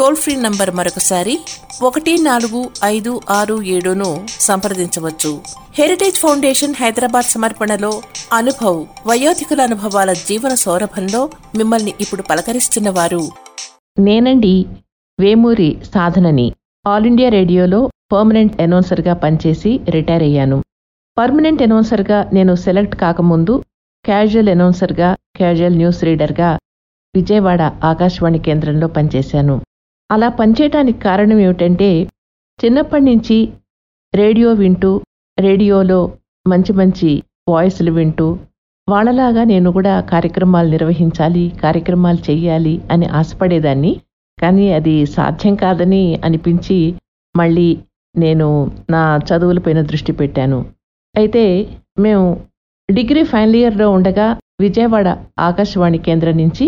Toll free number మరొకసారి ఒకటి నాలుగు ఐదు ఆరు ఏడును సంప్రదించవచ్చు. హెరిటేజ్ ఫౌండేషన్ హైదరాబాద్ సమర్పణలో అనుభవ్ వయోధికుల అనుభవాల జీవన సౌరభంలో మిమ్మల్ని ఇప్పుడు పలకరిస్తున్న వారు నేనండి వేమూరి సాధనని. ఆల్ ఇండియా రేడియోలో పర్మనెంట్ అనౌన్సర్గా పనిచేసి రిటైర్ అయ్యాను. పర్మనెంట్ అనౌన్సర్గా నేను సెలెక్ట్ కాకముందు క్యాజువల్ అనౌన్సర్గా క్యాజువల్ న్యూస్ రీడర్గా విజయవాడ ఆకాశవాణి కేంద్రంలో పనిచేశాను. అలా పనిచేయటానికి కారణం ఏమిటంటే చిన్నప్పటి నుంచి రేడియో వింటూ రేడియోలో మంచి మంచి వాయిస్లు వింటూ వాళ్ళలాగా నేను కూడా కార్యక్రమాలు నిర్వహించాలి కార్యక్రమాలు చేయాలి అని ఆశపడేదాన్ని. కానీ అది సాధ్యం కాదని అనిపించి మళ్ళీ నేను నా చదువులపైన దృష్టి పెట్టాను. అయితే మేము డిగ్రీ ఫైనల్ ఇయర్లో ఉండగా విజయవాడ ఆకాశవాణి కేంద్రం నుంచి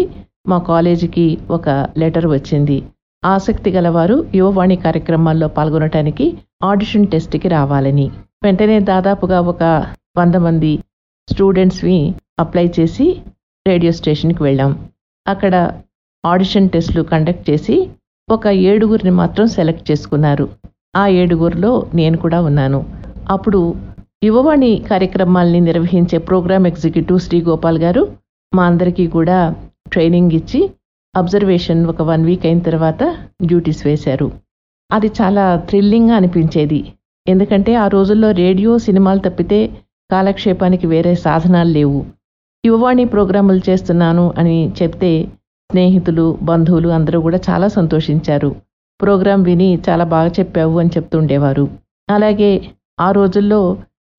మా కాలేజీకి ఒక లెటర్ వచ్చింది. ఆసక్తి గలవారు యువవాణి కార్యక్రమాల్లో పాల్గొనటానికి ఆడిషన్ టెస్ట్కి రావాలని. వెంటనే దాదాపుగా ఒక వంద మంది స్టూడెంట్స్ని అప్లై చేసి రేడియో స్టేషన్కి వెళ్ళాం. అక్కడ ఆడిషన్ టెస్ట్లు కండక్ట్ చేసి ఒక ఏడుగురిని మాత్రం సెలెక్ట్ చేసుకున్నారు. ఆ ఏడుగురిలో నేను కూడా ఉన్నాను. అప్పుడు యువవాణి కార్యక్రమాల్ని నిర్వహించే ప్రోగ్రామ్ ఎగ్జిక్యూటివ్ శ్రీ గోపాల్ గారు మా అందరికీ కూడా ట్రైనింగ్ ఇచ్చి అబ్జర్వేషన్ ఒక వన్ వీక్ అయిన తర్వాత డ్యూటీస్ వేశారు. అది చాలా థ్రిల్లింగ్గా అనిపించేది. ఎందుకంటే ఆ రోజుల్లో రేడియో సినిమాలు తప్పితే కాలక్షేపానికి వేరే సాధనాలు లేవు. యువవాణి ప్రోగ్రాములు చేస్తున్నాను అని చెప్తే స్నేహితులు బంధువులు అందరూ కూడా చాలా సంతోషించారు. ప్రోగ్రాం విని చాలా బాగా చెప్పావు అని చెప్తుండేవారు. అలాగే ఆ రోజుల్లో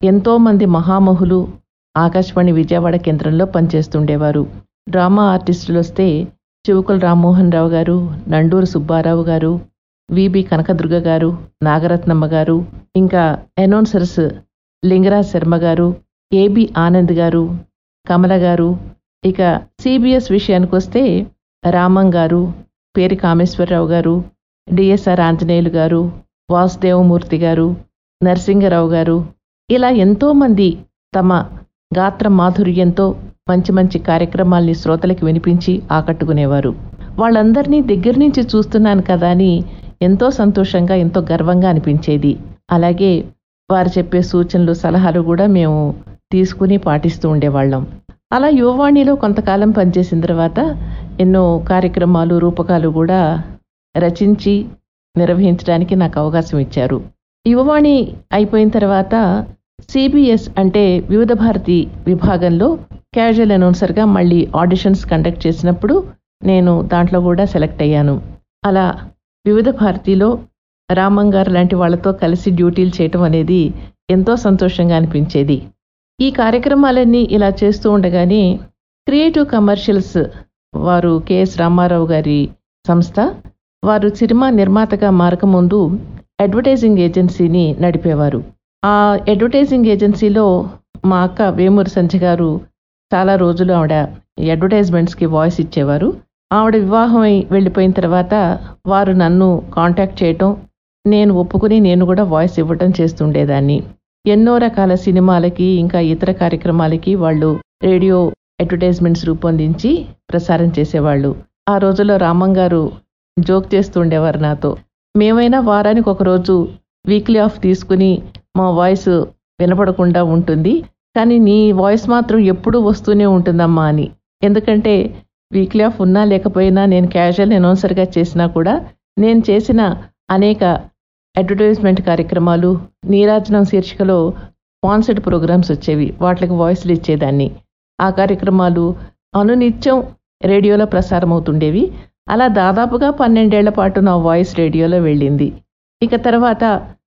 ఎంతోమంది మహామహులు ఆకాశవాణి విజయవాడ కేంద్రంలో పనిచేస్తుండేవారు. డ్రామా ఆర్టిస్టులు వస్తే చివుకుల రామ్మోహన్ రావు గారు నండూరు సుబ్బారావు గారు విబి కనకదుర్గ గారు నాగరత్నమ్మ గారు ఇంకా అనౌన్సర్స్ లింగరాజ్ శర్మ గారు ఏబి ఆనంద్ గారు కమల గారు. ఇక సిబిఎస్ విషయానికి వస్తే రామం గారు పేరు కామేశ్వరరావు గారు డిఎస్ఆర్ ఆంజనేయులు గారు వాసుదేవమూర్తి గారు నరసింగరావు గారు. ఇలా ఎంతోమంది తమ గాత్ర మాధుర్యంతో మంచి మంచి కార్యక్రమాల్ని శ్రోతలకు వినిపించి ఆకట్టుకునేవారు. వాళ్ళందరినీ దగ్గర నుంచి చూస్తున్నాను కదా అని ఎంతో సంతోషంగా ఎంతో గర్వంగా అనిపించేది. అలాగే వారు చెప్పే సూచనలు సలహాలు కూడా మేము తీసుకుని పాటిస్తూ ఉండేవాళ్ళం. అలా యువవాణిలో కొంతకాలం పనిచేసిన తర్వాత ఎన్నో కార్యక్రమాలు రూపకాలు కూడా రచించి నిర్వహించడానికి నాకు అవకాశం ఇచ్చారు. యువవాణి అయిపోయిన తర్వాత సిబిఎస్ అంటే వివిధ భారతి విభాగంలో క్యాజువల్ అనౌన్సర్గా మళ్ళీ ఆడిషన్స్ కండక్ట్ చేసినప్పుడు నేను దాంట్లో కూడా సెలెక్ట్ అయ్యాను. అలా వివిధ భారతిలో రామంగారు లాంటి వాళ్ళతో కలిసి డ్యూటీలు చేయటం అనేది ఎంతో సంతోషంగా అనిపించేది. ఈ కార్యక్రమాలన్నీ ఇలా చేస్తూ ఉండగానే క్రియేటివ్ కమర్షియల్స్ వారు కెఎస్ రామారావు గారి సంస్థ వారు సినిమా నిర్మాతగా మారకముందు అడ్వర్టైజింగ్ ఏజెన్సీని నడిపేవారు. ఆ అడ్వర్టైజింగ్ ఏజెన్సీలో మా అక్క వేమూరి సంచి గారు చాలా రోజులు ఆవిడ అడ్వర్టైజ్మెంట్స్కి వాయిస్ ఇచ్చేవారు. ఆవిడ వివాహం అయి వెళ్ళిపోయిన తర్వాత వారు నన్ను కాంటాక్ట్ చేయటం నేను ఒప్పుకుని నేను కూడా వాయిస్ ఇవ్వటం చేస్తుండేదాన్ని. ఎన్నో రకాల సినిమాలకి ఇంకా ఇతర కార్యక్రమాలకి వాళ్ళు రేడియో అడ్వర్టైజ్మెంట్స్ రూపొందించి ప్రసారం చేసేవాళ్ళు. ఆ రోజుల్లో రామం గారు జోక్ చేస్తుండేవారు నాతో. మేమైనా వారానికి ఒక రోజు వీక్లీ ఆఫ్ తీసుకుని మా వాయిస్ వినపడకుండా ఉంటుంది. కానీ నీ వాయిస్ మాత్రం ఎప్పుడూ వస్తూనే ఉంటుందమ్మా అని. ఎందుకంటే వీక్లీ ఆఫ్ ఉన్నా లేకపోయినా నేను క్యాజువల్ అనౌన్సర్గా చేసినా కూడా నేను చేసిన అనేక అడ్వర్టైజ్మెంట్ కార్యక్రమాలు నీరాజనం శీర్షికలో స్పాన్సర్డ్ ప్రోగ్రామ్స్ వచ్చేవి. వాటికి వాయిస్లు ఇచ్చేదాన్ని. ఆ కార్యక్రమాలు అనునిత్యం రేడియోలో ప్రసారం అవుతుండేవి అలా దాదాపుగా పన్నెండేళ్ళ పాటు నా వాయిస్ రేడియోలో వెళ్ళింది. ఇక తర్వాత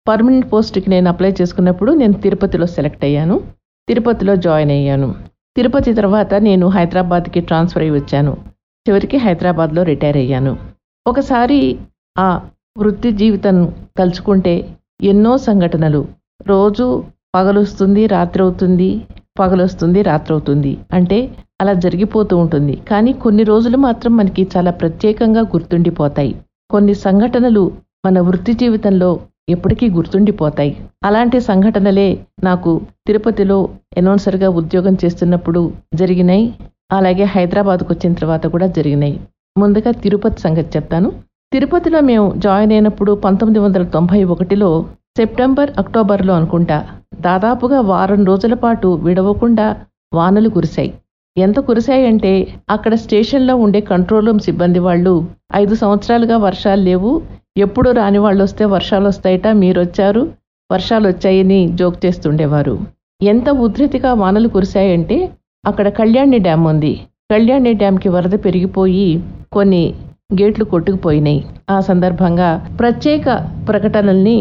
పర్మనెంట్ పోస్ట్కి నేను అప్లై చేసుకున్నప్పుడు నేను తిరుపతిలో సెలెక్ట్ అయ్యాను. తిరుపతిలో జాయిన్ అయ్యాను. తిరుపతి తర్వాత నేను హైదరాబాద్కి ట్రాన్స్ఫర్ అయ్యి వచ్చాను. చివరికి హైదరాబాద్లో రిటైర్ అయ్యాను. ఒకసారి ఆ వృత్తి జీవితం తలుచుకుంటే ఎన్నో సంఘటనలు. రోజు పగలొస్తుంది రాత్రి అవుతుంది పగలొస్తుంది రాత్రి అవుతుంది అంటే అలా జరిగిపోతూ ఉంటుంది. కానీ కొన్ని రోజులు మాత్రం మనకి చాలా ప్రత్యేకంగా గుర్తుండిపోతాయి. కొన్ని సంఘటనలు మన వృత్తి జీవితంలో ఎప్పటికీ గుర్తుండిపోతాయి. అలాంటి సంఘటనలే నాకు తిరుపతిలో అనౌన్సర్గా ఉద్యోగం చేస్తున్నప్పుడు జరిగినాయి. అలాగే హైదరాబాద్కు వచ్చిన తర్వాత కూడా జరిగినాయి. ముందుగా తిరుపతి సంగతి చెప్తాను. తిరుపతిలో మేము జాయిన్ అయినప్పుడు పంతొమ్మిది వందల తొంభై ఒకటిలో సెప్టెంబర్ అక్టోబర్లో అనుకుంటా దాదాపుగా వారం రోజుల పాటు విడవకుండా వానలు కురిశాయి. ఎంత కురిశాయంటే అక్కడ స్టేషన్లో ఉండే కంట్రోల్ రూమ్ సిబ్బంది వాళ్ళు ఐదు సంవత్సరాలుగా వర్షాలు లేవు ఎప్పుడు రాని వాళ్ళు వస్తే వర్షాలు వస్తాయట మీరు వచ్చారు వర్షాలు వచ్చాయని జోక్ చేస్తుండేవారు. ఎంత ఉధృతిగా వానలు కురిశాయంటే అక్కడ కళ్యాణి డ్యామ్ ఉంది. కళ్యాణి డ్యామ్కి వరద పెరిగిపోయి కొన్ని గేట్లు కొట్టుకుపోయినాయి. ఆ సందర్భంగా ప్రత్యేక ప్రకటనల్ని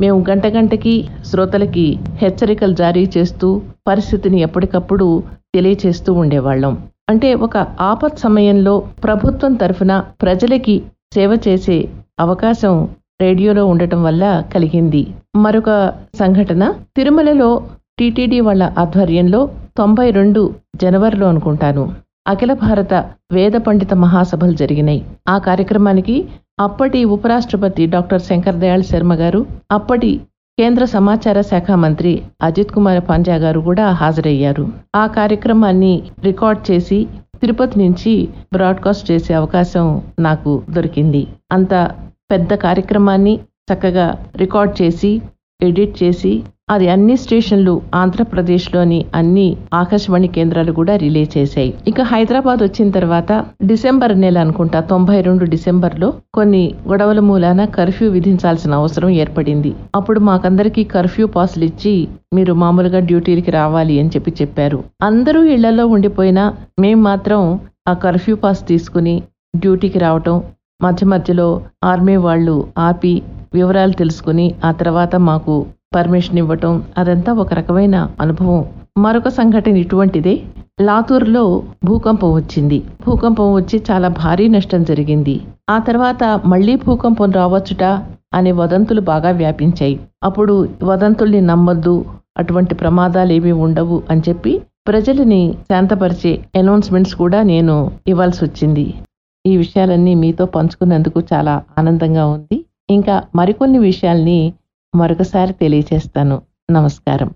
మేము గంట గంటకి శ్రోతలకి హెచ్చరికలు జారీ చేస్తూ పరిస్థితిని ఎప్పటికప్పుడు తెలియచేస్తూ ఉండేవాళ్ళం. అంటే ఒక ఆపత్ సమయంలో ప్రభుత్వం తరఫున ప్రజలకి సేవ చేసే అవకాశం రేడియోలో ఉండటం వల్ల కలిగింది. మరొక సంఘటన తిరుమలలో టీటీడీ వాళ్ళ ఆధ్వర్యంలో తొంభై రెండు జనవరిలో అనుకుంటాను. అఖిల భారత వేద పండిత మహాసభలు జరిగినాయి. ఆ కార్యక్రమానికి అప్పటి ఉపరాష్ట్రపతి డాక్టర్ శంకర్ దయాళ్ శర్మ గారు అప్పటి కేంద్ర సమాచార శాఖ మంత్రి అజిత్ కుమార్ పాండ్యా గారు కూడా హాజరయ్యారు. ఆ కార్యక్రమాన్ని రికార్డ్ చేసి తిరుపతి నుంచి బ్రాడ్కాస్ట్ చేసే అవకాశం నాకు దొరికింది. అంత పెద్ద కార్యక్రమాన్ని చక్కగా రికార్డ్ చేసి ఎడిట్ చేసి అది అన్ని స్టేషన్లు ఆంధ్రప్రదేశ్లోని అన్ని ఆకాశవాణి కేంద్రాలు కూడా రిలే చేశాయి. ఇక హైదరాబాద్ వచ్చిన తర్వాత డిసెంబర్ నెల అనుకుంటా తొంభై రెండు డిసెంబర్లో కొన్ని గొడవల మూలాన కర్ఫ్యూ విధించాల్సిన అవసరం ఏర్పడింది. అప్పుడు మాకందరికీ కర్ఫ్యూ పాసులు ఇచ్చి మీరు మామూలుగా డ్యూటీలకి రావాలి అని చెప్పి చెప్పారు. అందరూ ఇళ్ళలో ఉండిపోయినా మేం మాత్రం ఆ కర్ఫ్యూ పాస్ తీసుకుని డ్యూటీకి రావటం మధ్య మధ్యలో ఆర్మీ వాళ్ళు ఆపి వివరాలు తెలుసుకుని ఆ తర్వాత మాకు పర్మిషన్ ఇవ్వటం అదంతా ఒక రకమైన అనుభవం. మరొక సంఘటన ఇటువంటిదే. లాతూర్లో భూకంపం వచ్చింది. భూకంపం వచ్చి చాలా భారీ నష్టం జరిగింది. ఆ తర్వాత మళ్ళీ భూకంపం రావచ్చుట అనే వదంతులు బాగా వ్యాపించాయి. అప్పుడు వదంతుల్ని నమ్మొద్దు అటువంటి ప్రమాదాలు ఏమీ ఉండవు అని చెప్పి ప్రజలని శాంతపరిచే అనౌన్స్మెంట్స్ కూడా నేను ఇవ్వాల్సి వచ్చింది ఈ విషయాలన్నీ మీతో పంచుకున్నందుకు చాలా ఆనందంగా ఉంది. ఇంకా మరికొన్ని విషయాల్ని మరొకసారి తెలియచేస్తాను. నమస్కారం.